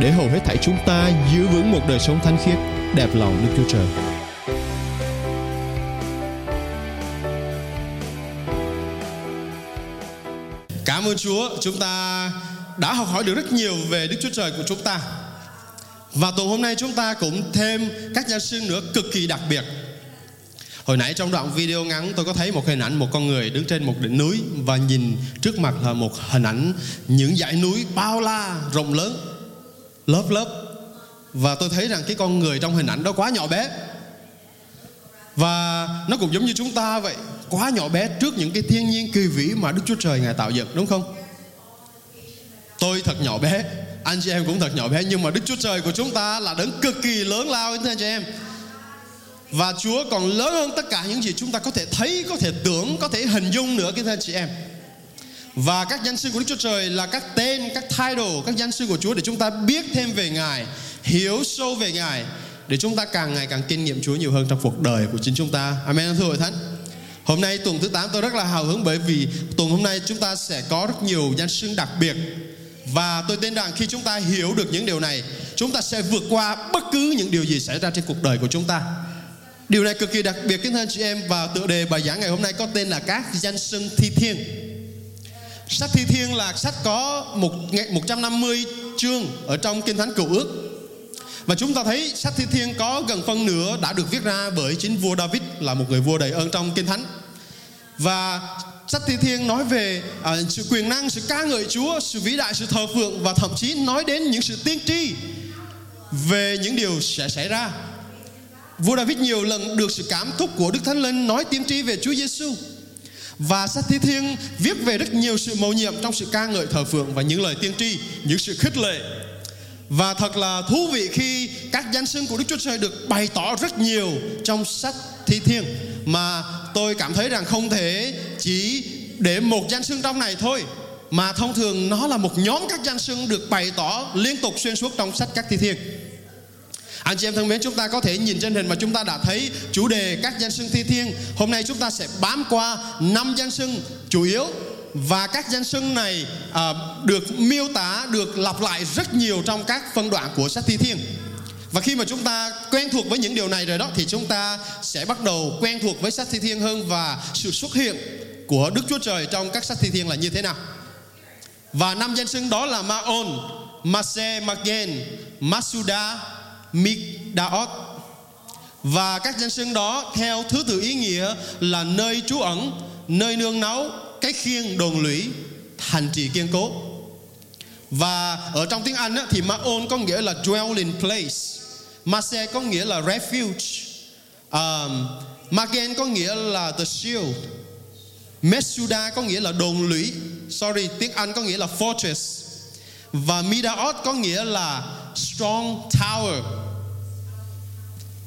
để hầu hết thảy chúng ta giữ vững một đời sống thánh khiết, đẹp lòng Đức Chúa Trời. Cảm ơn Chúa, chúng ta đã học hỏi được rất nhiều về Đức Chúa Trời của chúng ta. Và tuần hôm nay chúng ta cũng thêm các gia sư nữa cực kỳ đặc biệt. Hồi nãy trong đoạn video ngắn tôi có thấy một hình ảnh một con người đứng trên một đỉnh núi và nhìn trước mặt là một hình ảnh những dãy núi bao la, rộng lớn, lớp lớp. Và tôi thấy rằng cái con người trong hình ảnh đó quá nhỏ bé. Và nó cũng giống như chúng ta vậy, quá nhỏ bé trước những cái thiên nhiên kỳ vĩ mà Đức Chúa Trời Ngài tạo dựng, đúng không? Tôi thật nhỏ bé, anh chị em cũng thật nhỏ bé nhưng mà Đức Chúa Trời của chúng ta là đấng cực kỳ lớn lao anh chị em. Và Chúa còn lớn hơn tất cả những gì chúng ta có thể thấy, có thể tưởng, có thể hình dung nữa kính thưa anh chị em. Và các danh sư của Đức Chúa Trời là các tên, các title, các danh sư của Chúa để chúng ta biết thêm về Ngài, hiểu sâu về Ngài để chúng ta càng ngày càng kinh nghiệm Chúa nhiều hơn trong cuộc đời của chính chúng ta. Amen thưa hội thánh. Hôm nay tuần thứ 8 tôi rất là hào hứng bởi vì tuần hôm nay chúng ta sẽ có rất nhiều danh xưng đặc biệt và tôi tin rằng khi chúng ta hiểu được những điều này, chúng ta sẽ vượt qua bất cứ những điều gì xảy ra trên cuộc đời của chúng ta. Điều này cực kỳ đặc biệt kính thưa anh chị em và tựa đề bài giảng ngày hôm nay có tên là các danh xưng thi thiên. Sách thi thiên là sách có một 150 chương ở trong Kinh Thánh Cựu Ước. Và chúng ta thấy sách thi thiên có gần phân nửa đã được viết ra bởi chính vua David là một người vua đầy ơn trong Kinh Thánh. Và sách thi thiên nói về à, sự quyền năng, sự ca ngợi Chúa, sự vĩ đại, sự thờ phượng và thậm chí nói đến những sự tiên tri về những điều sẽ xảy ra Vua David nhiều lần được sự cảm thúc của Đức Thánh Linh nói tiên tri về Chúa Giêsu. Và sách thi thiên viết về rất nhiều sự mầu nhiệm trong sự ca ngợi thờ phượng và những lời tiên tri, những sự khích lệ. Và thật là thú vị khi các danh xưng của Đức Chúa Trời được bày tỏ rất nhiều trong sách thi thiên mà tôi cảm thấy rằng không thể chỉ để một danh xưng trong này thôi mà thông thường nó là một nhóm các danh xưng được bày tỏ liên tục xuyên suốt trong sách các thi thiên. Anh chị em thân mến, chúng ta có thể nhìn trên hình mà chúng ta đã thấy chủ đề các danh xưng thi thiên. Hôm nay chúng ta sẽ bám qua năm danh xưng chủ yếu và các danh xưng này à, được miêu tả, được lặp lại rất nhiều trong các phân đoạn của sách thi thiên. Và khi mà chúng ta quen thuộc với những điều này rồi đó thì chúng ta sẽ bắt đầu quen thuộc với sách thi thiên hơn và sự xuất hiện của Đức Chúa Trời trong các sách thi thiên là như thế nào. Và năm danh xưng đó là Maon, Mase, Magen, Masuda, Mikdaot và các danh xưng đó theo thứ tự ý nghĩa là nơi trú ẩn, nơi nương náu, cái khiên đồn lũy, thành trì kiên cố. Và ở trong tiếng Anh á, thì Maon có nghĩa là dwelling place, Mase có nghĩa là refuge, um, Magen có nghĩa là the shield, Mesuda có nghĩa là đồn lũy, sorry tiếng Anh có nghĩa là fortress, và Midaot có nghĩa là strong tower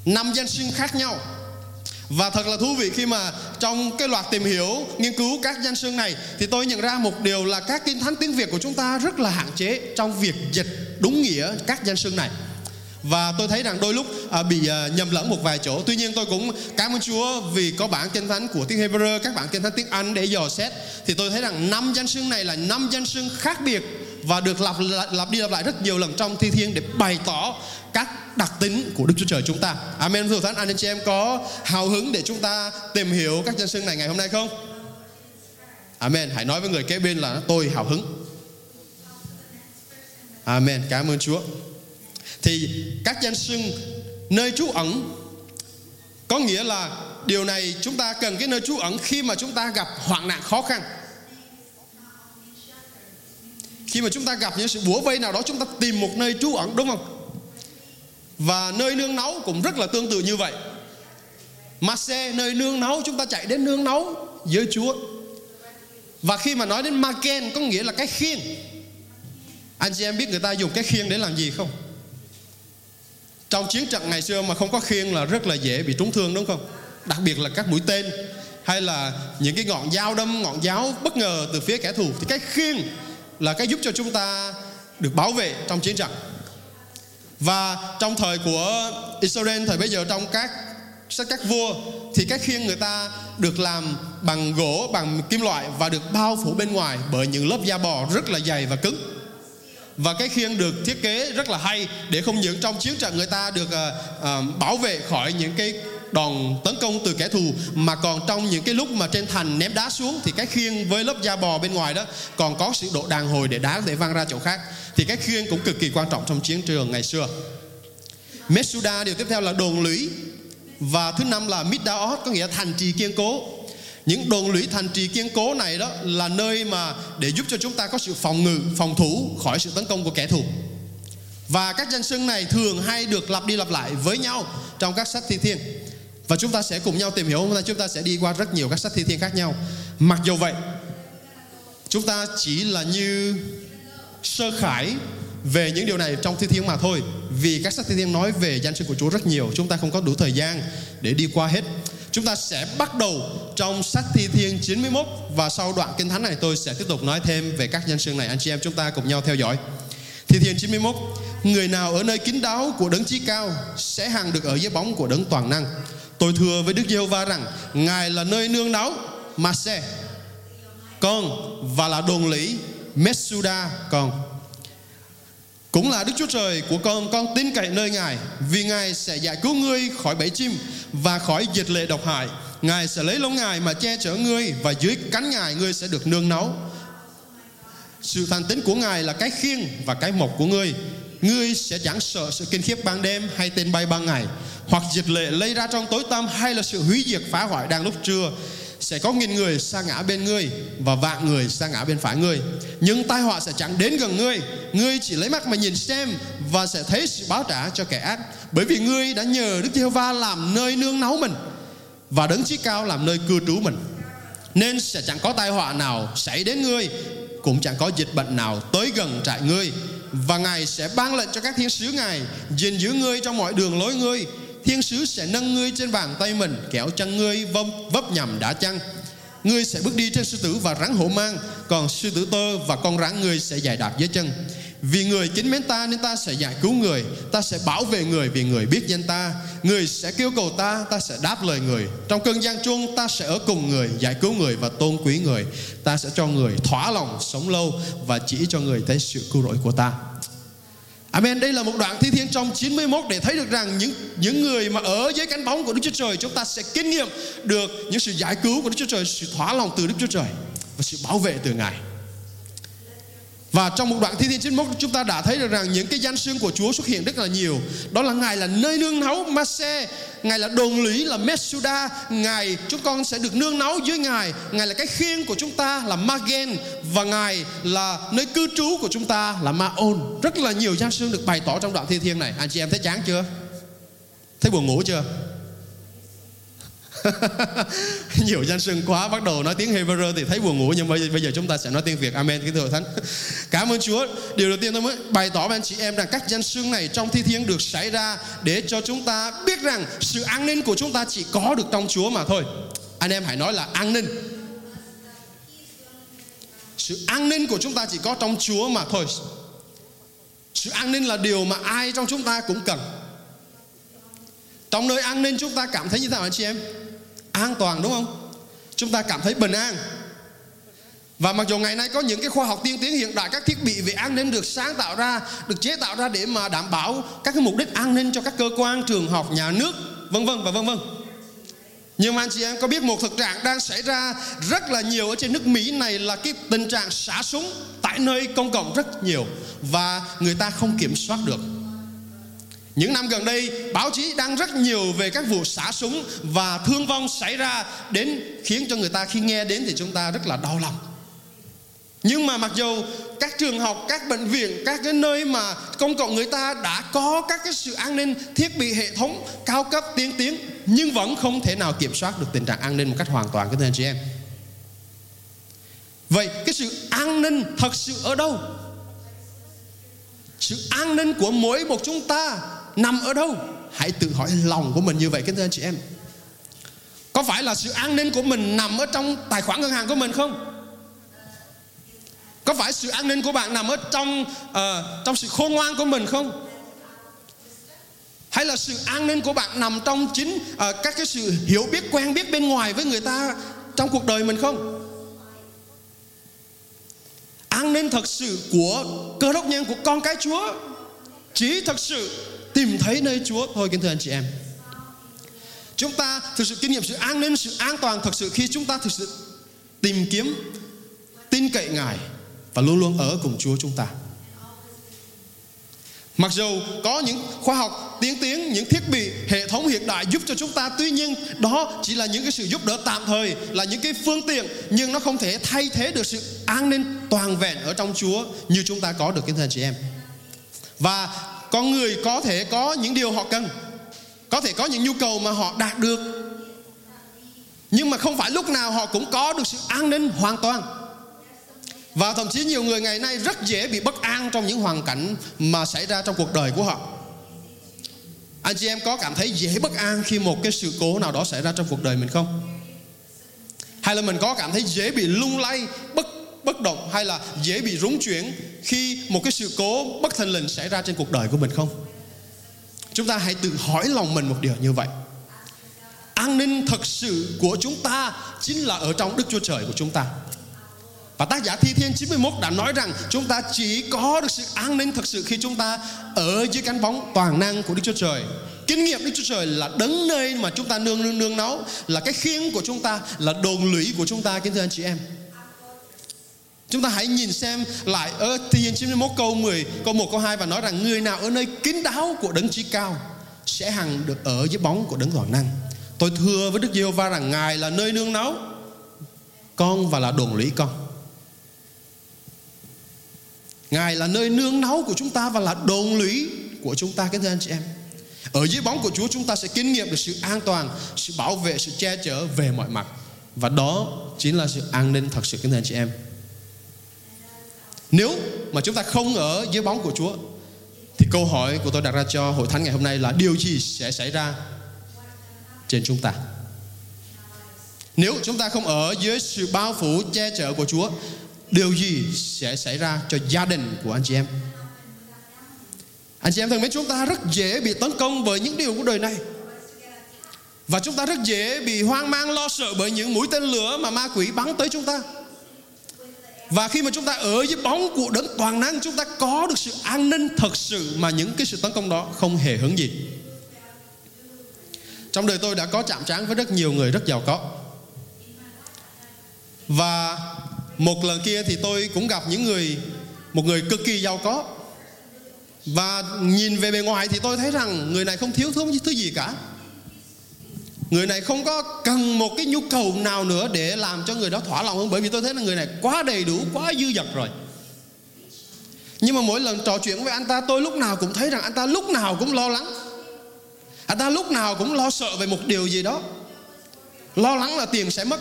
năm danh xưng khác nhau. Và thật là thú vị khi mà trong cái loạt tìm hiểu nghiên cứu các danh xưng này thì tôi nhận ra một điều là các kinh thánh tiếng Việt của chúng ta rất là hạn chế trong việc dịch đúng nghĩa các danh xưng này. Và tôi thấy rằng đôi lúc à, bị à, nhầm lẫn một vài chỗ. Tuy nhiên tôi cũng cảm ơn Chúa vì có bản kinh thánh của tiếng Hebrew các bản kinh thánh tiếng Anh để dò xét. Thì tôi thấy rằng năm danh xưng này là năm danh xưng khác biệt và được lặp lặp đi lặp lại rất nhiều lần trong thi thiên để bày tỏ các đặc tính của Đức Chúa Trời chúng ta. Amen. Thưa Thánh, anh chị em có hào hứng để chúng ta tìm hiểu các danh xưng này ngày hôm nay không? Amen. Hãy nói với người kế bên là tôi hào hứng. Amen. Cảm ơn Chúa. Thì các danh xưng nơi trú ẩn có nghĩa là điều này chúng ta cần cái nơi trú ẩn khi mà chúng ta gặp hoạn nạn khó khăn khi mà chúng ta gặp những sự bủa vây nào đó, chúng ta tìm một nơi trú ẩn, đúng không? Và nơi nương náu cũng rất là tương tự như vậy. Mà xe nơi nương náu, chúng ta chạy đến nương náu với Chúa. Và khi mà nói đến Magen có nghĩa là cái khiên. Anh chị em biết người ta dùng cái khiên để làm gì không? Trong chiến trận ngày xưa mà không có khiên là rất là dễ bị trúng thương, đúng không? Đặc biệt là các mũi tên hay là những cái ngọn dao đâm, ngọn giáo bất ngờ từ phía kẻ thù. Thì cái khiên là cái giúp cho chúng ta được bảo vệ trong chiến trận và trong thời của Israel thời bây giờ trong các sách các vua thì các khiên người ta được làm bằng gỗ bằng kim loại và được bao phủ bên ngoài bởi những lớp da bò rất là dày và cứng. Và cái khiên được thiết kế rất là hay để không những trong chiến trận người ta được uh, uh, bảo vệ khỏi những cái đòn tấn công từ kẻ thù. Mà còn trong những cái lúc mà trên thành ném đá xuống thì cái khiên với lớp da bò bên ngoài đó còn có sự độ đàn hồi để đá có thể văng ra chỗ khác. Thì cái khiên cũng cực kỳ quan trọng trong chiến trường ngày xưa. Mesuda điều tiếp theo là đồn lũy. Và thứ năm là Midaot có nghĩa là thành trì kiên cố. Những đồn lũy thành trì kiên cố này đó là nơi mà để giúp cho chúng ta có sự phòng ngự, phòng thủ khỏi sự tấn công của kẻ thù. Và các danh xưng này thường hay được lặp đi lặp lại với nhau trong các sách thi thiên và chúng ta sẽ cùng nhau tìm hiểu, hôm nay chúng ta sẽ đi qua rất nhiều các sách thi thiên khác nhau. Mặc dù vậy, chúng ta chỉ là như sơ khải về những điều này trong thi thiên mà thôi. Vì các sách thi thiên nói về danh sư của Chúa rất nhiều, chúng ta không có đủ thời gian để đi qua hết. Chúng ta sẽ bắt đầu trong sách thi thiên 91 và sau đoạn kinh thánh này tôi sẽ tiếp tục nói thêm về các danh sư này. Anh chị em chúng ta cùng nhau theo dõi. Thi thiên 91 người nào ở nơi kín đáo của đấng chí cao sẽ hằng được ở dưới bóng của đấng toàn năng tôi thưa với Đức Giê-hô-va rằng, ngài là nơi nương náu mà xe. Con và là đồn lý Mesuda con. Cũng là Đức Chúa Trời của con Con tin cậy nơi Ngài, Vì Ngài sẽ giải cứu ngươi khỏi bẫy chim Và khỏi dịch lệ độc hại. Ngài sẽ lấy lông Ngài mà che chở ngươi Và dưới cánh Ngài ngươi sẽ được nương náu. Sự thành tín của Ngài là cái khiên và cái mộc của ngươi. Ngươi sẽ chẳng sợ sự kinh khiếp ban đêm hay tên bay ban ngày, Hoặc dịch lệ lây ra trong tối tăm, Hay là sự hủy diệt phá hoại đang lúc trưa. Sẽ có nghìn người sa ngã bên ngươi và vạn người sa ngã bên phải ngươi. Nhưng tai họa sẽ chẳng đến gần ngươi. Ngươi chỉ lấy mắt mà nhìn xem và sẽ thấy sự báo trả cho kẻ ác. Bởi vì ngươi đã nhờ Đức Giê-hô-va làm nơi nương náu mình và đấng chí cao làm nơi cư trú mình. Nên sẽ chẳng có tai họa nào xảy đến ngươi, cũng chẳng có dịch bệnh nào tới gần trại ngươi và ngài sẽ ban lệnh cho các thiên sứ ngài gìn giữ ngươi trong mọi đường lối ngươi. Thiên sứ sẽ nâng ngươi trên bàn tay mình kéo chân ngươi vấp, vấp nhầm đã chăng. Ngươi sẽ bước đi trên sư tử và rắn hổ mang còn sư tử tơ và con rắn ngươi sẽ dài đạp dưới chân vì người kính mến ta nên ta sẽ giải cứu người Ta sẽ bảo vệ người vì người biết danh ta Người sẽ kêu cầu ta Ta sẽ đáp lời người Trong cơn gian chuông ta sẽ ở cùng người Giải cứu người và tôn quý người Ta sẽ cho người thỏa lòng sống lâu Và chỉ cho người thấy sự cứu rỗi của ta Amen. Đây là một đoạn thi thiên trong 91 để thấy được rằng những những người mà ở dưới cánh bóng của Đức Chúa Trời chúng ta sẽ kinh nghiệm được những sự giải cứu của Đức Chúa Trời, sự thỏa lòng từ Đức Chúa Trời và sự bảo vệ từ Ngài. Và trong một đoạn thi thiên 91 chúng ta đã thấy được rằng những cái danh xưng của Chúa xuất hiện rất là nhiều. Đó là Ngài là nơi nương náu Mase, Ngài là đồn lý là Mesuda, Ngài chúng con sẽ được nương náu dưới Ngài, Ngài là cái khiên của chúng ta là Magen và Ngài là nơi cư trú của chúng ta là Maon Rất là nhiều danh xưng được bày tỏ trong đoạn thi thiên này. Anh chị em thấy chán chưa? Thấy buồn ngủ chưa? nhiều danh sưng quá bắt đầu nói tiếng Hebrew thì thấy buồn ngủ nhưng bây, bây giờ chúng ta sẽ nói tiếng Việt. Amen kính thưa thánh. Cảm ơn Chúa. Điều đầu tiên tôi mới bày tỏ với anh chị em rằng các danh sưng này trong thi thiên được xảy ra để cho chúng ta biết rằng sự an ninh của chúng ta chỉ có được trong Chúa mà thôi. Anh em hãy nói là an ninh. Sự an ninh của chúng ta chỉ có trong Chúa mà thôi. Sự an ninh là điều mà ai trong chúng ta cũng cần. Trong nơi an ninh chúng ta cảm thấy như thế nào anh chị em? An toàn, đúng không? Chúng ta cảm thấy bình an. Và mặc dù ngày nay có những cái khoa học tiên tiến hiện đại, các thiết bị về an ninh được sáng tạo ra, được chế tạo ra để mà đảm bảo các cái mục đích an ninh cho các cơ quan, trường học, nhà nước, vân vân và vân vân. Nhưng mà anh chị em có biết một thực trạng đang xảy ra rất là nhiều ở trên nước Mỹ này là cái tình trạng xả súng tại nơi công cộng rất nhiều và người ta không kiểm soát được những năm gần đây, báo chí đăng rất nhiều về các vụ xả súng và thương vong xảy ra đến khiến cho người ta khi nghe đến thì chúng ta rất là đau lòng. Nhưng mà mặc dù các trường học, các bệnh viện, các cái nơi mà công cộng người ta đã có các cái sự an ninh, thiết bị hệ thống cao cấp tiên tiến nhưng vẫn không thể nào kiểm soát được tình trạng an ninh một cách hoàn toàn các anh chị em. Vậy cái sự an ninh thật sự ở đâu? sự an ninh của mỗi một chúng ta nằm ở đâu? Hãy tự hỏi lòng của mình như vậy kính thưa anh chị em. Có phải là sự an ninh của mình nằm ở trong tài khoản ngân hàng của mình không? Có phải sự an ninh của bạn nằm ở trong uh, trong sự khôn ngoan của mình không? Hay là sự an ninh của bạn nằm trong chính uh, các cái sự hiểu biết quen biết bên ngoài với người ta trong cuộc đời mình không? An ninh thật sự của cơ đốc nhân của con cái Chúa chỉ thật sự tìm thấy nơi Chúa. Thôi kính thưa anh chị em chúng ta thực sự kinh nghiệm sự an ninh sự an toàn thật sự khi chúng ta thực sự tìm kiếm tin cậy Ngài và luôn luôn ở cùng Chúa chúng ta. Mặc dù có những khoa học tiến tiến, những thiết bị, hệ thống hiện đại giúp cho chúng ta Tuy nhiên đó chỉ là những cái sự giúp đỡ tạm thời Là những cái phương tiện Nhưng nó không thể thay thế được sự an ninh toàn vẹn ở trong Chúa Như chúng ta có được kính thưa chị em. Và con người có thể có những điều họ cần Có thể có những nhu cầu mà họ đạt được Nhưng mà không phải lúc nào họ cũng có được sự an ninh hoàn toàn và thậm chí nhiều người ngày nay rất dễ bị bất an trong những hoàn cảnh mà xảy ra trong cuộc đời của họ. Anh chị em có cảm thấy dễ bất an khi một cái sự cố nào đó xảy ra trong cuộc đời mình không? Hay là mình có cảm thấy dễ bị lung lay, bất bất động hay là dễ bị rúng chuyển khi một cái sự cố bất thình lình xảy ra trên cuộc đời của mình không? Chúng ta hãy tự hỏi lòng mình một điều như vậy. An ninh thật sự của chúng ta chính là ở trong Đức Chúa Trời của chúng ta. Và tác giả Thi Thiên 91 đã nói rằng chúng ta chỉ có được sự an ninh thật sự khi chúng ta ở dưới cánh bóng toàn năng của Đức Chúa Trời. Kinh nghiệm Đức Chúa Trời là đấng nơi mà chúng ta nương nương nương náu, là cái khiên của chúng ta, là đồn lũy của chúng ta kính thưa anh chị em. Chúng ta hãy nhìn xem lại ở Thi Thiên 91 câu 10, câu 1, câu 2 và nói rằng người nào ở nơi kín đáo của đấng trí cao sẽ hằng được ở dưới bóng của đấng toàn năng. Tôi thưa với Đức Giê-hô-va rằng Ngài là nơi nương náu con và là đồn lũy con. Ngài là nơi nương náu của chúng ta và là đồn lũy của chúng ta kính thưa anh chị em. Ở dưới bóng của Chúa chúng ta sẽ kinh nghiệm được sự an toàn, sự bảo vệ, sự che chở về mọi mặt. Và đó chính là sự an ninh thật sự kính thưa anh chị em. Nếu mà chúng ta không ở dưới bóng của Chúa, thì câu hỏi của tôi đặt ra cho hội thánh ngày hôm nay là điều gì sẽ xảy ra trên chúng ta? Nếu chúng ta không ở dưới sự bao phủ che chở của Chúa, điều gì sẽ xảy ra cho gia đình của anh chị em? Anh chị em thân mến, chúng ta rất dễ bị tấn công bởi những điều của đời này. Và chúng ta rất dễ bị hoang mang, lo sợ bởi những mũi tên lửa mà ma quỷ bắn tới chúng ta và khi mà chúng ta ở dưới bóng của đấng toàn năng chúng ta có được sự an ninh thật sự mà những cái sự tấn công đó không hề hứng gì. Trong đời tôi đã có chạm trán với rất nhiều người rất giàu có. Và một lần kia thì tôi cũng gặp những người một người cực kỳ giàu có. Và nhìn về bề ngoài thì tôi thấy rằng người này không thiếu thứ, thứ gì cả người này không có cần một cái nhu cầu nào nữa để làm cho người đó thỏa lòng hơn. Bởi vì tôi thấy là người này quá đầy đủ, quá dư dật rồi. Nhưng mà mỗi lần trò chuyện với anh ta, tôi lúc nào cũng thấy rằng anh ta lúc nào cũng lo lắng. Anh ta lúc nào cũng lo sợ về một điều gì đó. Lo lắng là tiền sẽ mất.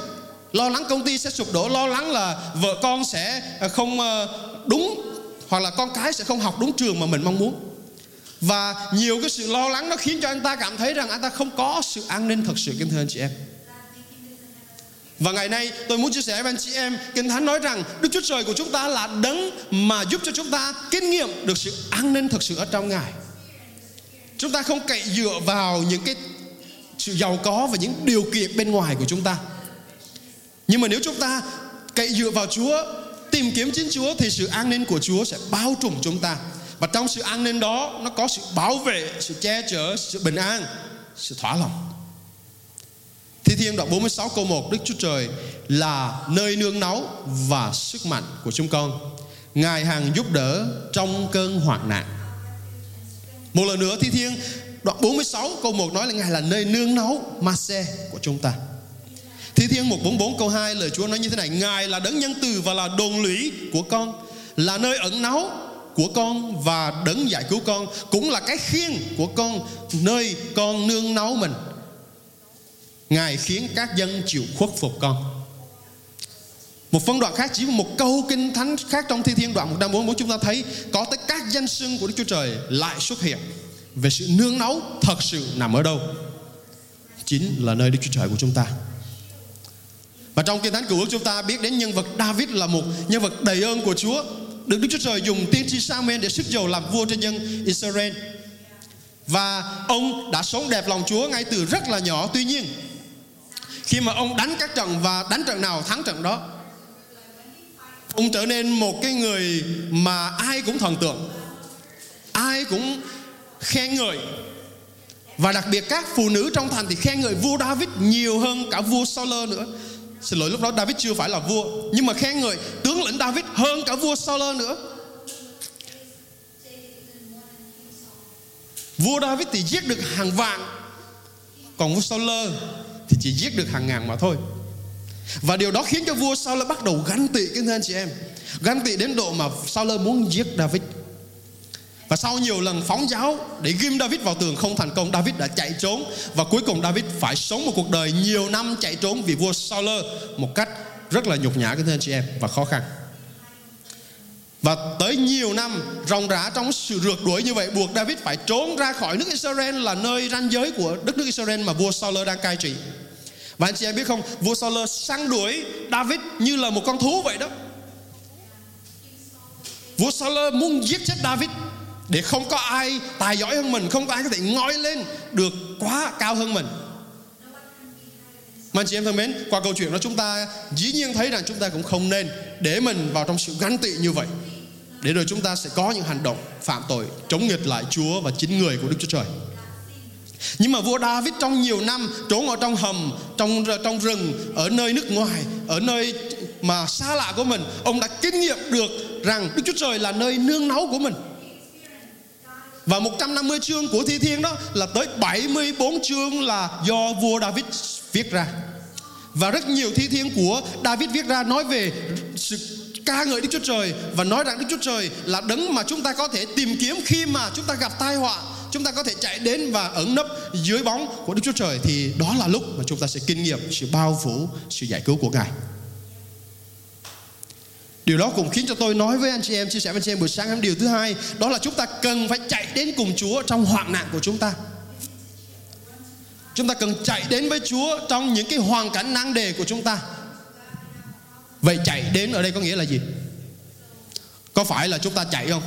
Lo lắng công ty sẽ sụp đổ. Lo lắng là vợ con sẽ không ờ, đúng hoặc là con cái sẽ không học đúng trường mà mình mong muốn và nhiều cái sự lo lắng nó khiến cho anh ta cảm thấy rằng anh ta không có sự an ninh thật sự. Kính thưa anh chị em. Và ngày nay tôi muốn chia sẻ với anh chị em, Kinh Thánh nói rằng Đức Chúa Trời của chúng ta là đấng mà giúp cho chúng ta kinh nghiệm được sự an ninh thật sự ở trong Ngài. Chúng ta không cậy dựa vào những cái sự giàu có và những điều kiện bên ngoài của chúng ta. Nhưng mà nếu chúng ta cậy dựa vào Chúa, tìm kiếm chính Chúa thì sự an ninh của Chúa sẽ bao trùm chúng ta và trong sự an ninh đó, nó có sự bảo vệ, sự che chở, sự bình an, sự thỏa lòng. Thi Thiên đoạn 46 câu 1 Đức Chúa Trời là nơi nương náu và sức mạnh của chúng con. Ngài hàng giúp đỡ trong cơn hoạn nạn. Một lần nữa, Thi Thiên đoạn 46 câu 1 nói là Ngài là nơi nương náu ma xe của chúng ta. Thi Thiên 144 câu 2 lời Chúa nói như thế này, Ngài là đấng nhân từ và là đồn lũy của con, Là nơi ẩn náu của con và đấng giải cứu con Cũng là cái khiên của con, Nơi con nương náu mình. Ngài khiến các dân chịu khuất phục con. Một phân đoạn khác, chỉ một câu kinh thánh khác trong thi thiên đoạn 144 chúng ta thấy có tới các danh xưng của Đức Chúa Trời lại xuất hiện về sự nương náu thật sự nằm ở đâu. Chính là nơi Đức Chúa Trời của chúng ta. Và trong Kinh Thánh Cựu Ước chúng ta biết đến nhân vật David là một nhân vật đầy ơn của Chúa được Đức Chúa Trời dùng tiên tri Samuel để sức dầu làm vua trên dân Israel. Và ông đã sống đẹp lòng Chúa ngay từ rất là nhỏ. Tuy nhiên, khi mà ông đánh các trận và đánh trận nào thắng trận đó, ông trở nên một cái người mà ai cũng thần tượng, ai cũng khen ngợi. Và đặc biệt các phụ nữ trong thành thì khen ngợi vua David nhiều hơn cả vua Saul nữa xin lỗi, lúc đó David chưa phải là vua, nhưng mà khen ngợi tướng lĩnh David hơn cả vua Saul nữa. Vua David thì giết được hàng vạn, còn vua Saul thì chỉ giết được hàng ngàn mà thôi. Và điều đó khiến cho vua Saul bắt đầu ganh tị, kính thưa anh chị em. Ganh tị đến độ mà Saul muốn giết David và sau nhiều lần phóng giáo để ghim David vào tường không thành công, David đã chạy trốn và cuối cùng David phải sống một cuộc đời nhiều năm chạy trốn vì vua Saul một cách rất là nhục nhã các anh chị em và khó khăn. Và tới nhiều năm ròng rã trong sự rượt đuổi như vậy buộc David phải trốn ra khỏi nước Israel là nơi ranh giới của đất nước Israel mà vua Saul đang cai trị. Và anh chị em biết không, vua Saul săn đuổi David như là một con thú vậy đó. Vua Saul muốn giết chết David để không có ai tài giỏi hơn mình, không có ai có thể ngói lên được quá cao hơn mình. Mà anh chị em thân mến, qua câu chuyện đó chúng ta dĩ nhiên thấy rằng chúng ta cũng không nên để mình vào trong sự ganh tị như vậy. Để rồi chúng ta sẽ có những hành động phạm tội, chống nghịch lại Chúa và chính người của Đức Chúa Trời. Nhưng mà vua David trong nhiều năm trốn ở trong hầm, trong trong rừng, ở nơi nước ngoài, ở nơi mà xa lạ của mình, ông đã kinh nghiệm được rằng Đức Chúa Trời là nơi nương náu của mình và 150 chương của Thi Thiên đó là tới 74 chương là do vua David viết ra. Và rất nhiều thi thiên của David viết ra nói về sự ca ngợi Đức Chúa Trời và nói rằng Đức Chúa Trời là đấng mà chúng ta có thể tìm kiếm khi mà chúng ta gặp tai họa chúng ta có thể chạy đến và ẩn nấp dưới bóng của Đức Chúa Trời thì đó là lúc mà chúng ta sẽ kinh nghiệm sự bao phủ, sự giải cứu của Ngài. Điều đó cũng khiến cho tôi nói với anh chị em, chia sẻ với anh chị em buổi sáng em điều thứ hai, đó là chúng ta cần phải chạy đến cùng Chúa trong hoạn nạn của chúng ta. Chúng ta cần chạy đến với Chúa trong những cái hoàn cảnh nan đề của chúng ta. Vậy chạy đến ở đây có nghĩa là gì? Có phải là chúng ta chạy không?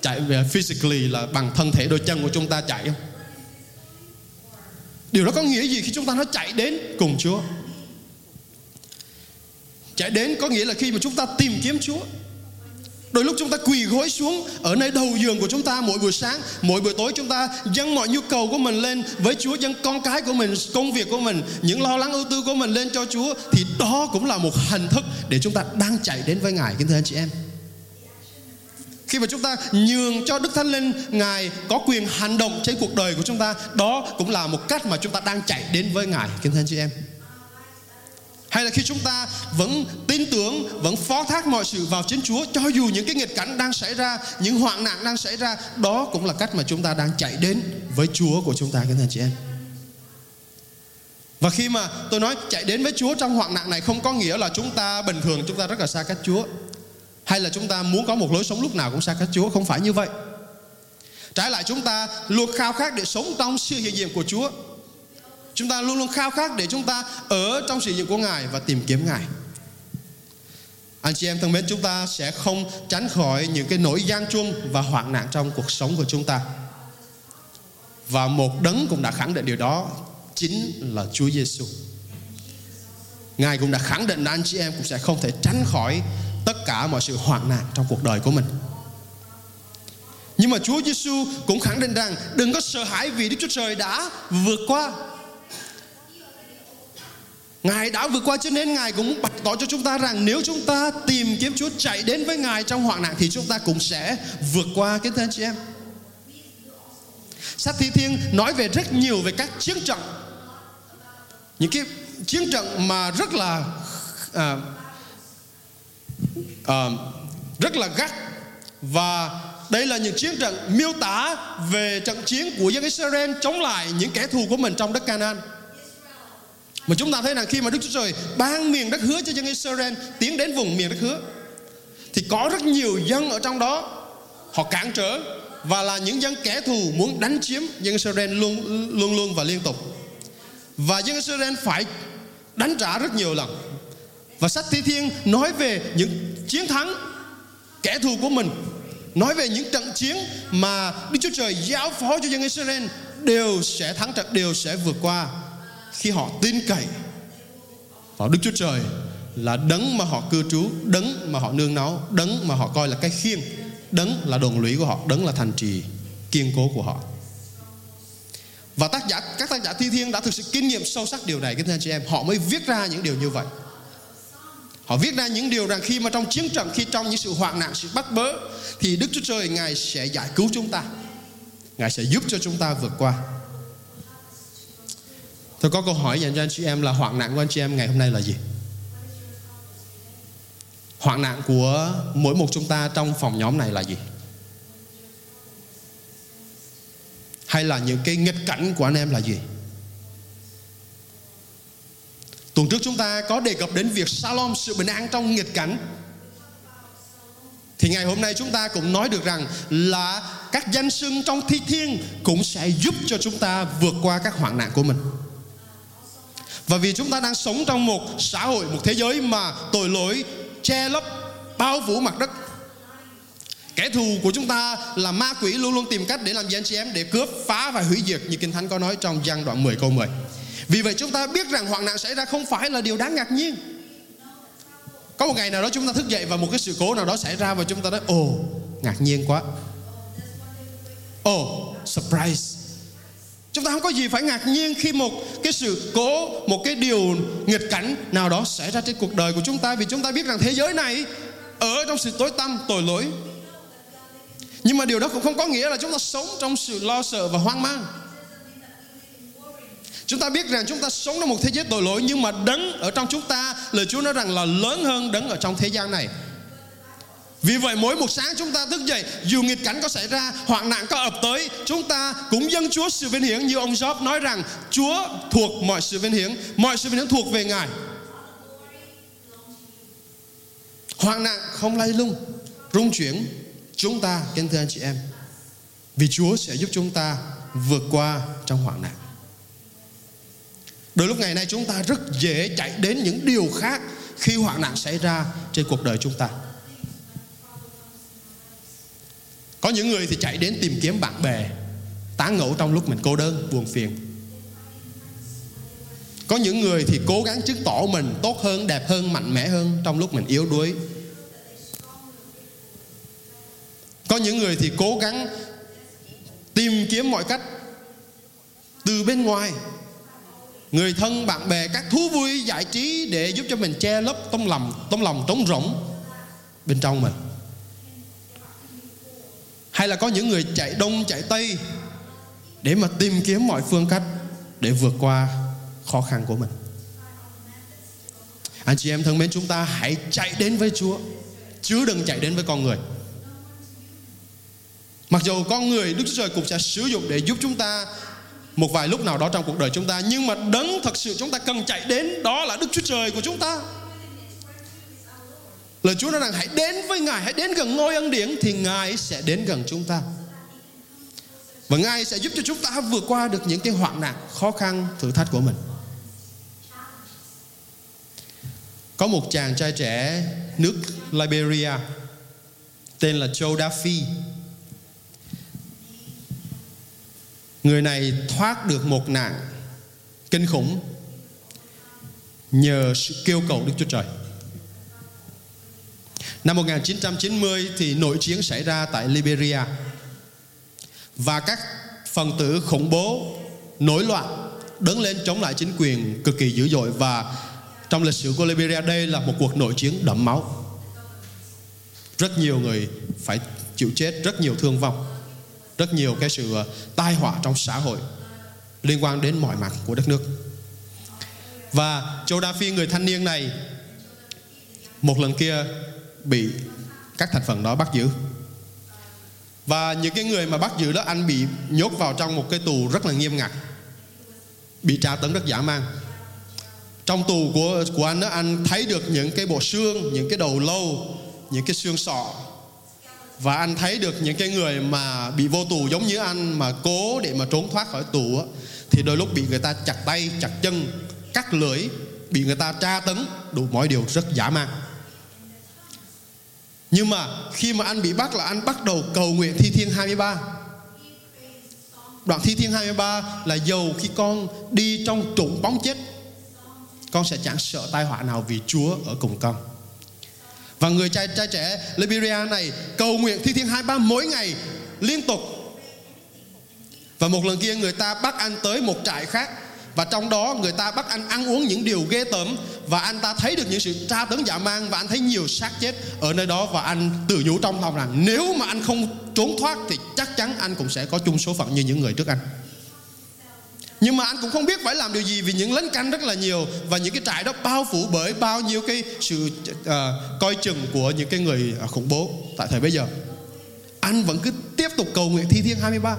Chạy về physically là bằng thân thể đôi chân của chúng ta chạy không? Điều đó có nghĩa gì khi chúng ta nói chạy đến cùng Chúa? Chạy đến có nghĩa là khi mà chúng ta tìm kiếm Chúa Đôi lúc chúng ta quỳ gối xuống ở nơi đầu giường của chúng ta mỗi buổi sáng, mỗi buổi tối chúng ta dâng mọi nhu cầu của mình lên với Chúa, dâng con cái của mình, công việc của mình, những lo lắng ưu tư của mình lên cho Chúa thì đó cũng là một hình thức để chúng ta đang chạy đến với Ngài. Kính thưa anh chị em. Khi mà chúng ta nhường cho Đức Thánh Linh Ngài có quyền hành động trên cuộc đời của chúng ta, đó cũng là một cách mà chúng ta đang chạy đến với Ngài. Kính thưa anh chị em hay là khi chúng ta vẫn tin tưởng, vẫn phó thác mọi sự vào chính Chúa, cho dù những cái nghịch cảnh đang xảy ra, những hoạn nạn đang xảy ra, đó cũng là cách mà chúng ta đang chạy đến với Chúa của chúng ta, các anh chị em. Và khi mà tôi nói chạy đến với Chúa trong hoạn nạn này không có nghĩa là chúng ta bình thường, chúng ta rất là xa cách Chúa. Hay là chúng ta muốn có một lối sống lúc nào cũng xa cách Chúa, không phải như vậy. Trái lại, chúng ta luôn khao khát để sống trong sự hiện diện của Chúa. Chúng ta luôn luôn khao khát để chúng ta ở trong sự dụng của Ngài và tìm kiếm Ngài. Anh chị em thân mến, chúng ta sẽ không tránh khỏi những cái nỗi gian truân và hoạn nạn trong cuộc sống của chúng ta. Và một đấng cũng đã khẳng định điều đó chính là Chúa Giêsu. Ngài cũng đã khẳng định là anh chị em cũng sẽ không thể tránh khỏi tất cả mọi sự hoạn nạn trong cuộc đời của mình. Nhưng mà Chúa Giêsu cũng khẳng định rằng đừng có sợ hãi vì Đức Chúa Trời đã vượt qua Ngài đã vượt qua cho nên Ngài cũng bày tỏ cho chúng ta rằng nếu chúng ta tìm kiếm Chúa chạy đến với Ngài trong hoạn nạn thì chúng ta cũng sẽ vượt qua cái thân chị em. Sách Thi Thiên nói về rất nhiều về các chiến trận. Những cái chiến trận mà rất là à, à, rất là gắt và đây là những chiến trận miêu tả về trận chiến của dân Israel chống lại những kẻ thù của mình trong đất Canaan. Mà chúng ta thấy rằng khi mà Đức Chúa Trời ban miền đất hứa cho dân Israel, tiến đến vùng miền đất hứa, thì có rất nhiều dân ở trong đó, họ cản trở và là những dân kẻ thù muốn đánh chiếm dân Israel luôn luôn luôn và liên tục. Và dân Israel phải đánh trả rất nhiều lần. Và sách Thi Thiên nói về những chiến thắng kẻ thù của mình, nói về những trận chiến mà Đức Chúa Trời giao phó cho dân Israel đều sẽ thắng trận, đều sẽ vượt qua khi họ tin cậy vào Đức Chúa Trời là đấng mà họ cư trú, đấng mà họ nương náu, đấng mà họ coi là cái khiên, đấng là đồn lũy của họ, đấng là thành trì kiên cố của họ. Và tác giả các tác giả thi thiên đã thực sự kinh nghiệm sâu sắc điều này, các anh chị em, họ mới viết ra những điều như vậy. Họ viết ra những điều rằng khi mà trong chiến trận, khi trong những sự hoạn nạn, sự bắt bớ thì Đức Chúa Trời Ngài sẽ giải cứu chúng ta. Ngài sẽ giúp cho chúng ta vượt qua. Tôi có câu hỏi dành cho anh chị em là hoạn nạn của anh chị em ngày hôm nay là gì? Hoạn nạn của mỗi một chúng ta trong phòng nhóm này là gì? Hay là những cái nghịch cảnh của anh em là gì? Tuần trước chúng ta có đề cập đến việc Salom sự bình an trong nghịch cảnh. Thì ngày hôm nay chúng ta cũng nói được rằng là các danh xưng trong thi thiên cũng sẽ giúp cho chúng ta vượt qua các hoạn nạn của mình. Và vì chúng ta đang sống trong một xã hội, một thế giới mà tội lỗi che lấp, bao phủ mặt đất. Kẻ thù của chúng ta là ma quỷ luôn luôn tìm cách để làm gì anh chị em để cướp, phá và hủy diệt như Kinh Thánh có nói trong gian đoạn 10 câu 10. Vì vậy chúng ta biết rằng hoạn nạn xảy ra không phải là điều đáng ngạc nhiên. Có một ngày nào đó chúng ta thức dậy và một cái sự cố nào đó xảy ra và chúng ta nói ồ ngạc nhiên quá. Ồ surprise. Chúng ta không có gì phải ngạc nhiên khi một cái sự cố, một cái điều nghịch cảnh nào đó xảy ra trên cuộc đời của chúng ta vì chúng ta biết rằng thế giới này ở trong sự tối tăm, tội lỗi. Nhưng mà điều đó cũng không có nghĩa là chúng ta sống trong sự lo sợ và hoang mang. Chúng ta biết rằng chúng ta sống trong một thế giới tội lỗi nhưng mà đấng ở trong chúng ta lời Chúa nói rằng là lớn hơn đấng ở trong thế gian này. Vì vậy mỗi một sáng chúng ta thức dậy, Dù nghịch cảnh có xảy ra, Hoạn nạn có ập tới, Chúng ta cũng dâng Chúa sự vinh hiển Như ông Job nói rằng, Chúa thuộc mọi sự vinh hiển, Mọi sự vinh hiển thuộc về Ngài Hoạn nạn không lay lung, Rung chuyển, Chúng ta kính thưa anh chị em, Vì Chúa sẽ giúp chúng ta vượt qua trong hoạn nạn Đôi lúc ngày nay chúng ta rất dễ chạy đến những điều khác khi hoạn nạn xảy ra trên cuộc đời chúng ta. Có những người thì chạy đến tìm kiếm bạn bè, tán ngẫu trong lúc mình cô đơn, buồn phiền. Có những người thì cố gắng chứng tỏ mình tốt hơn, đẹp hơn, mạnh mẽ hơn trong lúc mình yếu đuối. Có những người thì cố gắng tìm kiếm mọi cách từ bên ngoài người thân bạn bè các thú vui giải trí để giúp cho mình che lấp tấm lòng tấm lòng trống rỗng bên trong mình hay là có những người chạy đông, chạy tây để mà tìm kiếm mọi phương cách để vượt qua khó khăn của mình? Anh chị em thân mến, chúng ta hãy chạy đến với Chúa. Chứ đừng chạy đến với con người. Mặc dù con người Đức Chúa Trời cũng sẽ sử dụng để giúp chúng ta một vài lúc nào đó trong cuộc đời chúng ta, nhưng mà đấng thật sự chúng ta cần chạy đến đó là Đức Chúa Trời của chúng ta. Lời Chúa nói rằng hãy đến với Ngài, hãy đến gần ngôi ân điển thì Ngài sẽ đến gần chúng ta. Và Ngài sẽ giúp cho chúng ta vượt qua được những cái hoạn nạn, khó khăn, thử thách của mình. Có một chàng trai trẻ nước Liberia tên là Joe Duffy Người này thoát được một nạn kinh khủng nhờ sự kêu cầu Đức Chúa Trời. Năm 1990 thì nội chiến xảy ra tại Liberia. Và các phần tử khủng bố nổi loạn đứng lên chống lại chính quyền cực kỳ dữ dội. Và trong lịch sử của Liberia đây là một cuộc nội chiến đẫm máu. Rất nhiều người phải chịu chết, rất nhiều thương vong rất nhiều cái sự ờ, tai họa trong xã hội liên quan đến mọi mặt của đất nước. Và Châu Đa Phi người thanh niên này một lần kia bị các thành phần đó bắt giữ. Và những cái người mà bắt giữ đó anh bị nhốt vào trong một cái tù rất là nghiêm ngặt bị tra tấn rất dã man. Trong tù của của anh đó anh thấy được những cái bộ xương những cái đầu lâu những cái xương sọ. Và anh thấy được những cái người mà bị vô tù giống như anh mà cố để mà trốn thoát khỏi tù đó, thì đôi lúc bị người ta chặt tay chặt chân cắt lưỡi bị người ta tra tấn đủ mọi điều rất dã man nhưng mà khi mà anh bị bắt là anh bắt đầu cầu nguyện thi thiên 23 Đoạn thi thiên 23 là dầu khi con đi trong trụng bóng chết Con sẽ chẳng sợ tai họa nào vì Chúa ở cùng con. Và người trai, trai trẻ Liberia này cầu nguyện thi thiên 23 mỗi ngày liên tục. Và một lần kia người ta bắt anh tới một trại khác và trong đó người ta bắt anh ăn uống những điều ghê tởm và anh ta thấy được những sự tra tấn dã man và anh thấy nhiều xác chết ở nơi đó và anh tự nhủ trong lòng rằng nếu mà anh không trốn thoát thì chắc chắn anh cũng sẽ có chung số phận như những người trước anh. Nhưng mà anh cũng không biết phải làm điều gì vì những lấn canh rất là nhiều và những cái trại đó bao phủ bởi bao nhiêu cái sự uh, coi chừng của những cái người ờ, khủng bố tại thời bây giờ. Anh vẫn cứ tiếp tục cầu nguyện thi thiên 23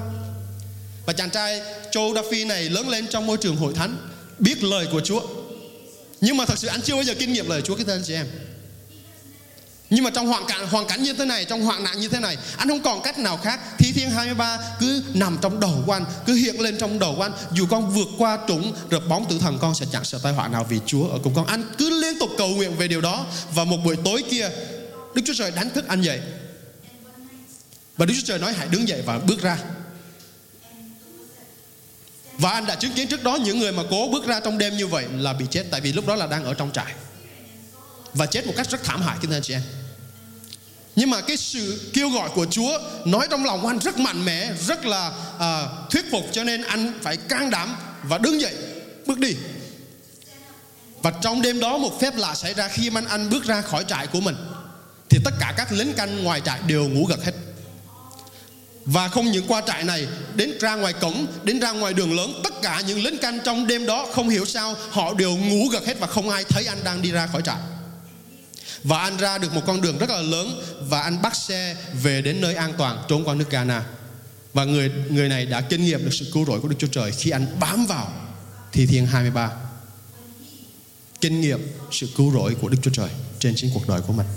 và chàng trai Joe Duffy này lớn lên trong môi trường hội thánh Biết lời của Chúa Nhưng mà thật sự anh chưa bao giờ kinh nghiệm lời Chúa cái thân chị em nhưng mà trong hoàn cảnh hoàn cảnh như thế này, trong hoạn nạn như thế này, anh không còn cách nào khác. Thi Thiên 23 cứ nằm trong đầu của anh, cứ hiện lên trong đầu của anh. Dù con vượt qua trũng rập bóng tử thần, con sẽ chẳng sợ tai họa nào vì Chúa ở cùng con. Anh cứ liên tục cầu nguyện về điều đó. Và một buổi tối kia, Đức Chúa Trời đánh thức anh dậy. Và Đức Chúa Trời nói hãy đứng dậy và bước ra. Và anh đã chứng kiến trước đó những người mà cố bước ra trong đêm như vậy là bị chết Tại vì lúc đó là đang ở trong trại Và chết một cách rất thảm hại kính thưa anh chị em nhưng mà cái sự kêu gọi của Chúa nói trong lòng của anh rất mạnh mẽ, rất là uh, thuyết phục cho nên anh phải can đảm và đứng dậy bước đi. Và trong đêm đó một phép lạ xảy ra khi mà anh bước ra khỏi trại của mình thì tất cả các lính canh ngoài trại đều ngủ gật hết. Và không những qua trại này, Đến ra ngoài cổng, Đến ra ngoài đường lớn, Tất cả những lính canh trong đêm đó Không hiểu sao Họ đều ngủ gật hết Và không ai thấy anh đang đi ra khỏi trại. Và anh ra được một con đường rất là lớn Và anh bắt xe về đến nơi an toàn, Trốn qua nước Ghana. Và người người này đã kinh nghiệm được sự cứu rỗi của Đức Chúa Trời. Khi anh bám vào Thi Thiên 23 Kinh nghiệm sự cứu rỗi của Đức Chúa Trời Trên chính cuộc đời của mình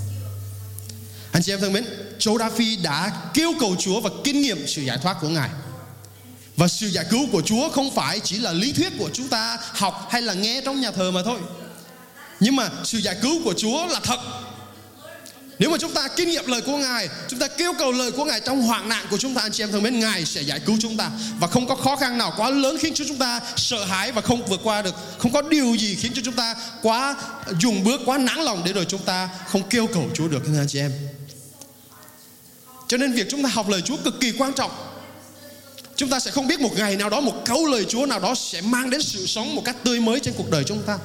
anh chị em thân mến, Châu Đa Phi đã kêu cầu Chúa và kinh nghiệm sự giải thoát của Ngài. Và sự giải cứu của Chúa không phải chỉ là lý thuyết của chúng ta học hay là nghe trong nhà thờ mà thôi. Nhưng mà sự giải cứu của Chúa là thật. Nếu mà chúng ta kinh nghiệm lời của Ngài, chúng ta kêu cầu lời của Ngài trong hoạn nạn của chúng ta, anh chị em thân mến, Ngài sẽ giải cứu chúng ta. Và không có khó khăn nào quá lớn khiến cho chúng ta sợ hãi và không vượt qua được. Không có điều gì khiến cho chúng ta quá dùng bước, quá nản lòng để rồi chúng ta không kêu cầu Chúa được, anh chị em. Cho nên việc chúng ta học lời Chúa cực kỳ quan trọng. Chúng ta sẽ không biết một ngày nào đó, Một câu lời Chúa nào đó sẽ mang đến sự sống Một cách tươi mới trên cuộc đời chúng ta.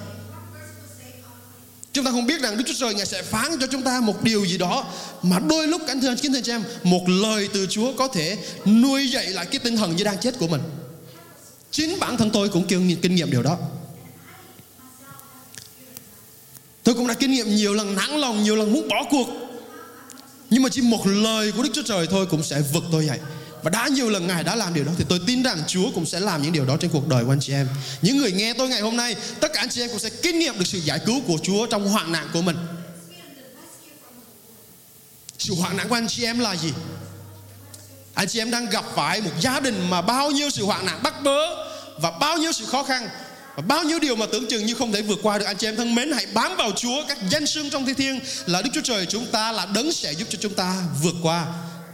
Chúng ta không biết rằng Đức Chúa Trời Ngài sẽ phán cho chúng ta một điều gì đó Mà đôi lúc anh thưa, kính thưa chị em, Một lời từ Chúa có thể nuôi dậy lại cái tinh thần như đang chết của mình. Chính bản thân tôi cũng kêu kinh nghiệm điều đó. Tôi cũng đã kinh nghiệm nhiều lần nản lòng, Nhiều lần muốn bỏ cuộc nhưng mà chỉ một lời của Đức Chúa Trời thôi cũng sẽ vực tôi dậy. Và đã nhiều lần Ngài đã làm điều đó Thì tôi tin rằng Chúa cũng sẽ làm những điều đó trên cuộc đời của anh chị em. Những người nghe tôi ngày hôm nay, Tất cả anh chị em cũng sẽ kinh nghiệm được sự giải cứu của Chúa trong hoạn nạn của mình. Sự hoạn nạn của anh chị em là gì? Anh chị em đang gặp phải một gia đình mà bao nhiêu sự hoạn nạn bắt bớ Và bao nhiêu sự khó khăn và bao nhiêu điều mà tưởng chừng như không thể vượt qua được, anh chị em thân mến, hãy bám vào Chúa, các danh xưng trong thi thiên. Là Đức Chúa Trời chúng ta, là đấng sẽ giúp cho chúng ta vượt qua.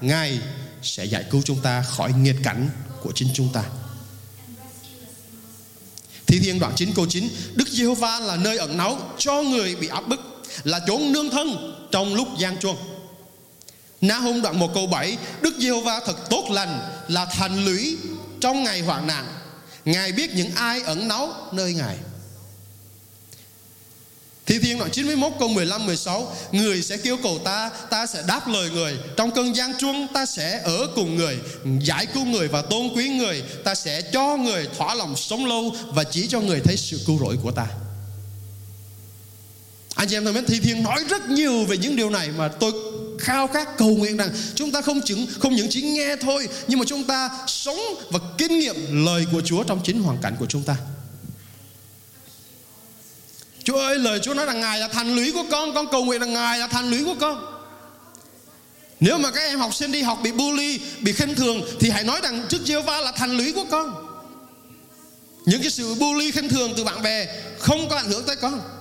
Ngài sẽ giải cứu chúng ta khỏi nghiệt cảnh của chính chúng ta. Thi thiên đoạn 9 câu 9 Đức Giê-hô-va là nơi ẩn náu cho người bị áp bức, Là chốn nương thân trong lúc gian truân. Na hung đoạn 1 câu 7 Đức Giê-hô-va thật tốt lành, Là thành lũy trong ngày hoạn nạn. Ngài biết những ai ẩn náu nơi Ngài. Thi Thiên đoạn 91 câu 15 16 Người sẽ kêu cầu ta Ta sẽ đáp lời người. Trong cơn gian truân, ta sẽ ở cùng người. Giải cứu người và tôn quý người, Ta sẽ cho người thỏa lòng sống lâu Và chỉ cho người thấy sự cứu rỗi của ta. Anh chị em thân mến, Thi Thiên nói rất nhiều về những điều này Mà tôi khao khát cầu nguyện rằng chúng ta không chứng không những chỉ nghe thôi, nhưng mà chúng ta sống và kinh nghiệm lời của Chúa trong chính hoàn cảnh của chúng ta. Chúa ơi, lời Chúa nói rằng Ngài là thành lũy của con Con cầu nguyện rằng Ngài là thành lũy của con. Nếu mà các em học sinh đi học bị bully, Bị khinh thường, Thì hãy nói rằng trước Giê-hô-va là thành lũy của con. Những cái sự bully khinh thường từ bạn bè không có ảnh hưởng tới con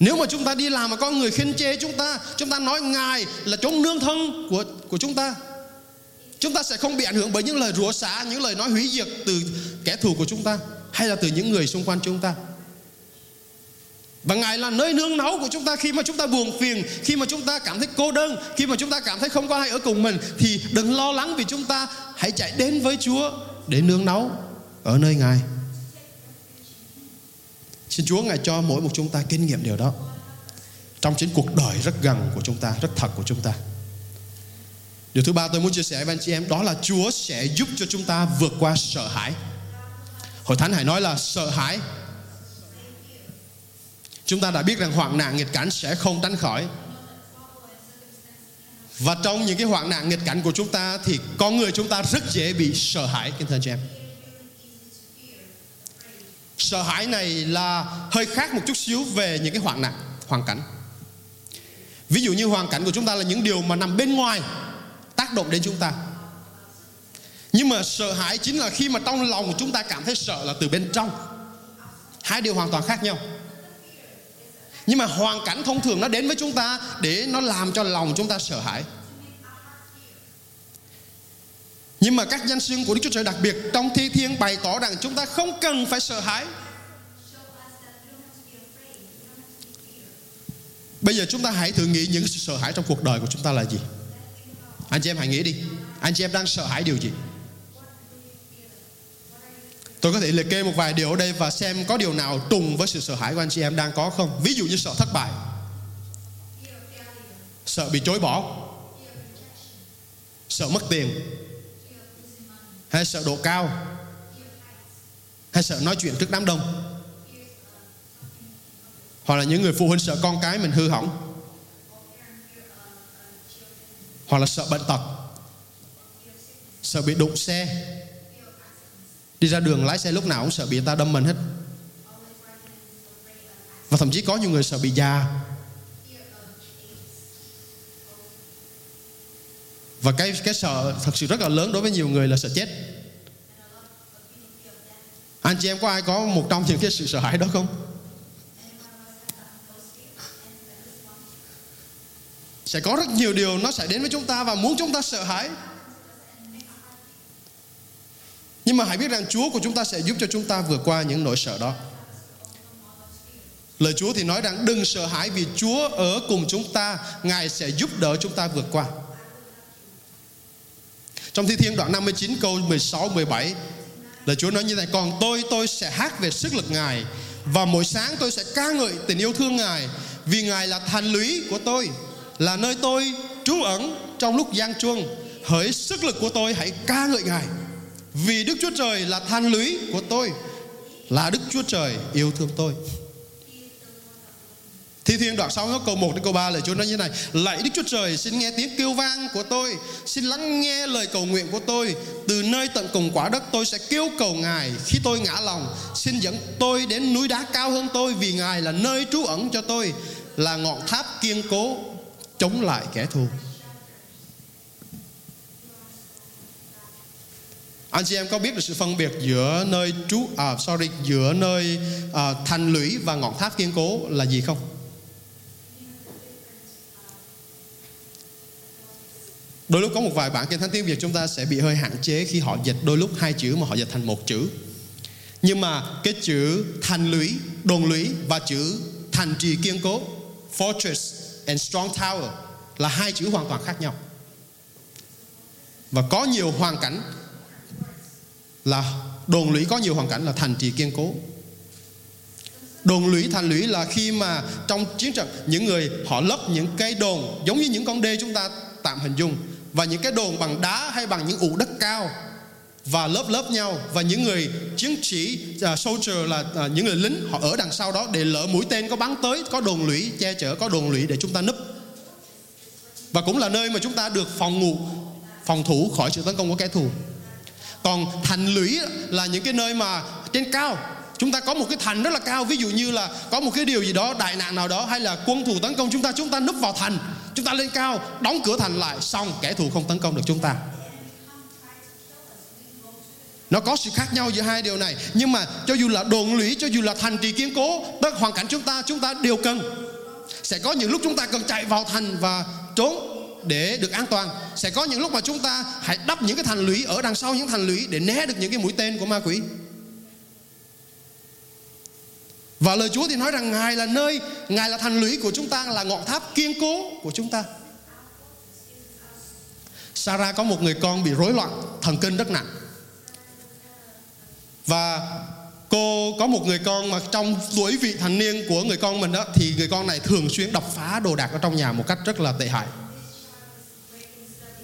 nếu mà chúng ta đi làm mà có người khen chê chúng ta chúng ta nói ngài là chốn nương thân của của chúng ta chúng ta sẽ không bị ảnh hưởng bởi những lời rủa xả những lời nói hủy diệt từ kẻ thù của chúng ta hay là từ những người xung quanh chúng ta và Ngài là nơi nương náu của chúng ta khi mà chúng ta buồn phiền, khi mà chúng ta cảm thấy cô đơn, khi mà chúng ta cảm thấy không có ai ở cùng mình thì đừng lo lắng vì chúng ta hãy chạy đến với Chúa để nương náu ở nơi Ngài. Xin Chúa Ngài cho mỗi một chúng ta kinh nghiệm điều đó trong chính cuộc đời rất gần của chúng ta, rất thật của chúng ta. Điều thứ ba tôi muốn chia sẻ với anh chị em đó là Chúa sẽ giúp cho chúng ta vượt qua sợ hãi. Hội Thánh hãy nói là sợ hãi. Chúng ta đã biết rằng hoạn nạn nghịch cảnh sẽ không tránh khỏi. Và trong những cái hoạn nạn nghịch cảnh của chúng ta thì con người chúng ta rất dễ bị sợ hãi kính thưa anh chị em sợ hãi này là hơi khác một chút xíu về những cái hoạn nạn, hoàn cảnh. Ví dụ như hoàn cảnh của chúng ta là những điều mà nằm bên ngoài tác động đến chúng ta. Nhưng mà sợ hãi chính là khi mà trong lòng của chúng ta cảm thấy sợ là từ bên trong. Hai điều hoàn toàn khác nhau. Nhưng mà hoàn cảnh thông thường nó đến với chúng ta để nó làm cho lòng chúng ta sợ hãi nhưng mà các danh xưng của Đức Chúa Trời đặc biệt trong thi thiên bày tỏ rằng chúng ta không cần phải sợ hãi. Bây giờ chúng ta hãy thử nghĩ những sự sợ hãi trong cuộc đời của chúng ta là gì? Anh chị em hãy nghĩ đi. Anh chị em đang sợ hãi điều gì? Tôi có thể liệt kê một vài điều ở đây và xem có điều nào trùng với sự sợ hãi của anh chị em đang có không. Ví dụ như sợ thất bại, sợ bị chối bỏ, sợ mất tiền, hay sợ độ cao? Hay sợ nói chuyện trước đám đông? Hoặc là những người phụ huynh sợ con cái mình hư hỏng? Hoặc là sợ bệnh tật? Sợ bị đụng xe? Đi ra đường lái xe lúc nào cũng sợ bị người ta đâm mình hết. Và thậm chí có nhiều người sợ bị già. Và cái cái sợ thật sự rất là lớn đối với nhiều người là sợ chết. Anh chị em có ai có một trong những cái sự sợ hãi đó không? Sẽ có rất nhiều điều nó sẽ đến với chúng ta và muốn chúng ta sợ hãi. Nhưng mà hãy biết rằng Chúa của chúng ta sẽ giúp cho chúng ta vượt qua những nỗi sợ đó. Lời Chúa thì nói rằng đừng sợ hãi vì Chúa ở cùng chúng ta, Ngài sẽ giúp đỡ chúng ta vượt qua trong Thi Thiên đoạn 59 câu 16 17 là Chúa nói như thế này Còn tôi tôi sẽ hát về sức lực Ngài, Và mỗi sáng tôi sẽ ca ngợi tình yêu thương Ngài, Vì Ngài là thành lũy của tôi, Là nơi tôi trú ẩn trong lúc gian chuông Hỡi sức lực của tôi, hãy ca ngợi Ngài, Vì Đức Chúa Trời là thành lũy của tôi, Là Đức Chúa Trời yêu thương tôi. Thi Thiên đoạn 6 câu 1 đến câu 3 lời Chúa nói như này. Lạy Đức Chúa Trời xin nghe tiếng kêu vang của tôi. Xin lắng nghe lời cầu nguyện của tôi. Từ nơi tận cùng quả đất tôi sẽ kêu cầu Ngài. Khi tôi ngã lòng Xin dẫn tôi đến núi đá cao hơn tôi Vì Ngài là nơi trú ẩn cho tôi Là ngọn tháp kiên cố Chống lại kẻ thù. Anh chị em có biết được sự phân biệt giữa nơi trú à sorry giữa nơi à, thành lũy và ngọn tháp kiên cố là gì không? Đôi lúc có một vài bản kinh thánh tiếng Việt chúng ta sẽ bị hơi hạn chế khi họ dịch đôi lúc hai chữ mà họ dịch thành một chữ. Nhưng mà cái chữ thành lũy, đồn lũy và chữ thành trì kiên cố, fortress and strong tower là hai chữ hoàn toàn khác nhau. Và có nhiều hoàn cảnh là đồn lũy có nhiều hoàn cảnh là thành trì kiên cố. Đồn lũy thành lũy là khi mà trong chiến trận những người họ lấp những cái đồn giống như những con đê chúng ta tạm hình dung và những cái đồn bằng đá hay bằng những ụ đất cao và lớp lớp nhau. Và những người chiến sĩ uh, soldier là uh, những người lính họ ở đằng sau đó để lỡ mũi tên có bắn tới có đồn lũy che chở có đồn lũy để chúng ta núp. Và cũng là nơi mà chúng ta được phòng ngủ phòng thủ khỏi sự tấn công của kẻ thù. Còn thành lũy là những cái nơi mà trên cao. Chúng ta có một cái thành rất là cao. Ví dụ như là có một cái điều gì đó đại nạn nào đó hay là quân thù tấn công chúng ta chúng ta núp vào thành chúng ta lên cao, đóng cửa thành lại, xong, kẻ thù không tấn công được chúng ta. Nó có sự khác nhau giữa hai điều này. Nhưng mà cho dù là đồn lũy, cho dù là thành trì kiên cố, tất hoàn cảnh chúng ta chúng ta đều cần. Sẽ có những lúc chúng ta cần chạy vào thành và trốn để được an toàn. Sẽ có những lúc mà chúng ta hãy đắp những cái thành lũy ở đằng sau những thành lũy để né được những cái mũi tên của ma quỷ và lời Chúa thì nói rằng Ngài là nơi, Ngài là thành lũy của chúng ta, Là ngọn tháp kiên cố của chúng ta. Sarah có một người con bị rối loạn, Thần kinh rất nặng. Và cô có một người con mà trong tuổi vị thành niên của người con mình đó, Thì người con này thường xuyên đập phá đồ đạc ở trong nhà một cách rất là tệ hại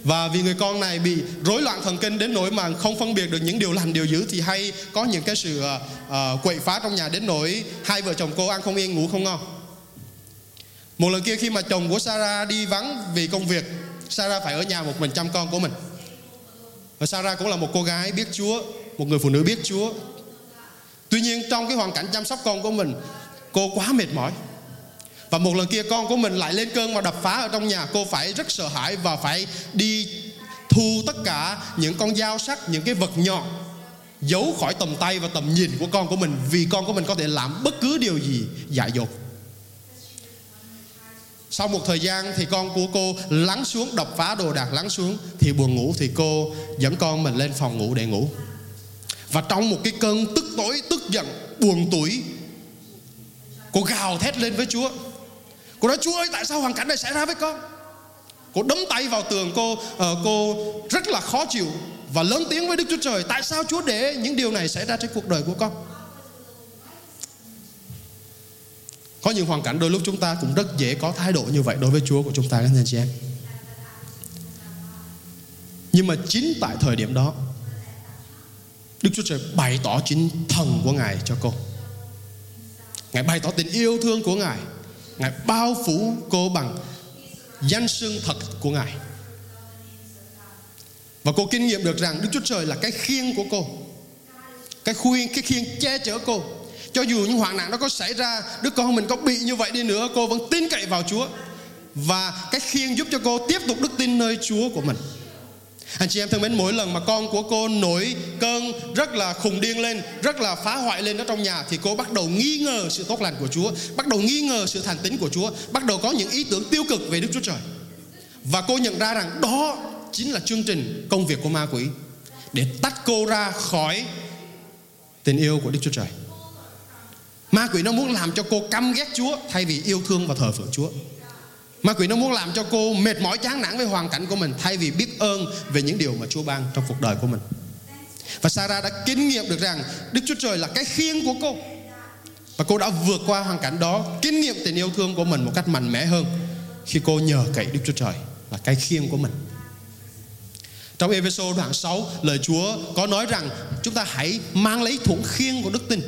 và vì người con này bị rối loạn thần kinh đến nỗi mà không phân biệt được những điều lành điều dữ thì hay có những cái sự uh, quậy phá trong nhà đến nỗi hai vợ chồng cô ăn không yên ngủ không ngon. Một lần kia khi mà chồng của Sarah đi vắng vì công việc Sarah phải ở nhà một mình chăm con của mình. Và Sarah cũng là một cô gái biết Chúa một người phụ nữ biết Chúa. Tuy nhiên trong cái hoàn cảnh chăm sóc con của mình cô quá mệt mỏi và một lần kia con của mình lại lên cơn và đập phá ở trong nhà. Cô phải rất sợ hãi và phải đi thu tất cả những con dao sắc, Những cái vật nhọn, Giấu khỏi tầm tay và tầm nhìn của con của mình, Vì con của mình có thể làm bất cứ điều gì dại dột. Sau một thời gian thì con của cô lắng xuống, đập phá đồ đạc lắng xuống, thì buồn ngủ thì cô dẫn con mình lên phòng ngủ để ngủ. Và trong một cái cơn tức tối, tức giận, buồn tuổi cô gào thét lên với Chúa. Cô nói Chúa ơi tại sao hoàn cảnh này xảy ra với con? Cô đấm tay vào tường cô uh, Cô rất là khó chịu Và lớn tiếng với Đức Chúa Trời Tại sao Chúa để những điều này xảy ra trên cuộc đời của con? Có những hoàn cảnh đôi lúc chúng ta cũng rất dễ có thái độ như vậy đối với Chúa của chúng ta các anh chị em. Nhưng mà chính tại thời điểm đó Đức Chúa Trời bày tỏ chính thần của Ngài cho cô. Ngài bày tỏ tình yêu thương của Ngài. Ngài bao phủ cô bằng danh xưng thật của Ngài. Và cô kinh nghiệm được rằng Đức Chúa Trời là cái khiên của cô. Cái khuyên, cái khiên che chở cô. Cho dù những hoạn nạn nó có xảy ra Đứa con mình có bị như vậy đi nữa Cô vẫn tin cậy vào Chúa. Và cái khiên giúp cho cô tiếp tục đức tin nơi Chúa của mình anh chị em thân mến, mỗi lần mà con của cô nổi cơn rất là khùng điên lên, Rất là phá hoại lên ở trong nhà Thì cô bắt đầu nghi ngờ sự tốt lành của Chúa, Bắt đầu nghi ngờ sự thành tín của Chúa, Bắt đầu có những ý tưởng tiêu cực về Đức Chúa Trời. Và cô nhận ra rằng đó chính là chương trình công việc của ma quỷ Để tách cô ra khỏi tình yêu của Đức Chúa Trời. Ma quỷ nó muốn làm cho cô căm ghét Chúa Thay vì yêu thương và thờ phượng Chúa. Ma quỷ nó muốn làm cho cô mệt mỏi, chán nản với hoàn cảnh của mình Thay vì biết ơn về những điều mà Chúa ban trong cuộc đời của mình. Và Sarah đã kinh nghiệm được rằng Đức Chúa Trời là cái khiên của cô. Và cô đã vượt qua hoàn cảnh đó Kinh nghiệm tình yêu thương của mình một cách mạnh mẽ hơn Khi cô nhờ cậy Đức Chúa Trời là cái khiên của mình. Trong Ephesos đoạn 6 Lời Chúa có nói rằng Chúng ta hãy mang lấy thủng khiên của đức tin.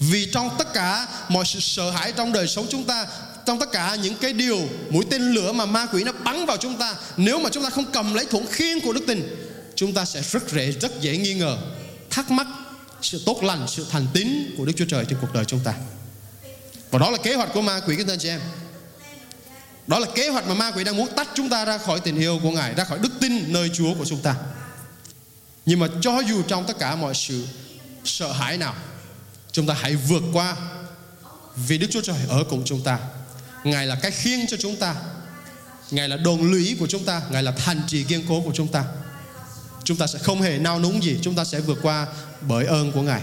Vì trong tất cả mọi sự sợ hãi trong đời sống chúng ta trong tất cả những cái điều, mũi tên lửa mà ma quỷ nó bắn vào chúng ta, nếu mà chúng ta không cầm lấy thủng khiên của đức tin, chúng ta sẽ rất dễ rất dễ nghi ngờ, thắc mắc sự tốt lành, sự thành tín của Đức Chúa Trời trên cuộc đời chúng ta. Và đó là kế hoạch của ma quỷ các anh chị em. Đó là kế hoạch mà ma quỷ đang muốn tách chúng ta ra khỏi tình yêu của Ngài, ra khỏi đức tin nơi Chúa của chúng ta. Nhưng mà cho dù trong tất cả mọi sự sợ hãi nào, chúng ta hãy vượt qua vì Đức Chúa Trời ở cùng chúng ta. Ngài là cái khiên cho chúng ta. Ngài là đồn lũy của chúng ta. Ngài là thành trì kiên cố của chúng ta. Chúng ta sẽ không hề nao núng gì. Chúng ta sẽ vượt qua bởi ơn của Ngài.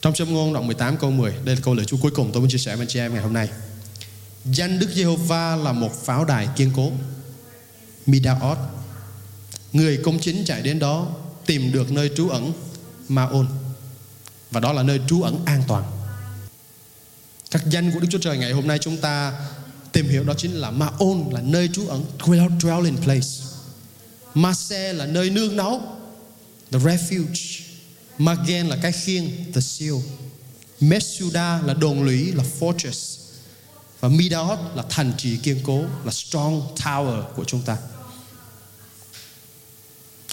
Trong châm ngôn đoạn 18 câu 10 Đây là câu lời Chúa cuối cùng tôi muốn chia sẻ với anh chị em ngày hôm nay. Danh Đức Giê-hô-va là một pháo đài kiên cố. Midaot, Người công chính chạy đến đó Tìm được nơi trú ẩn Ma-ôn. Và đó là nơi trú ẩn an toàn các danh của Đức Chúa Trời ngày hôm nay chúng ta tìm hiểu đó chính là Ma-ôn là nơi trú ẩn dwelling place. Ma-se là nơi nương náu, the refuge. Magen là cái khiên the shield. Mesuda là đồn lũy, là fortress. Và Midaot là thành trì, kiên cố, là strong tower của chúng ta.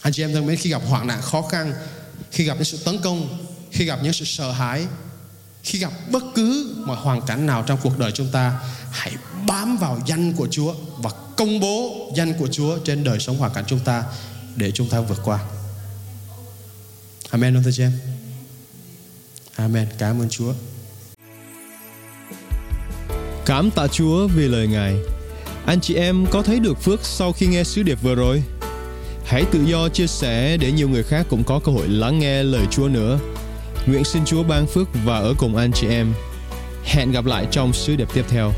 Anh chị em thân mến, khi gặp hoạn nạn khó khăn, khi gặp những sự tấn công, khi gặp những sự sợ hãi khi gặp bất cứ mọi hoàn cảnh nào trong cuộc đời chúng ta, hãy bám vào danh của Chúa và công bố danh của Chúa trên đời sống hoàn cảnh chúng ta để chúng ta vượt qua. Amen, ông thưa chị em. Amen. Cảm ơn Chúa. Cảm tạ Chúa vì lời Ngài. Anh chị em có thấy được phước sau khi nghe sứ điệp vừa rồi? Hãy tự do chia sẻ để nhiều người khác cũng có cơ hội lắng nghe lời Chúa nữa. Nguyện xin Chúa ban phước và ở cùng anh chị em. Hẹn gặp lại trong sứ điệp tiếp theo.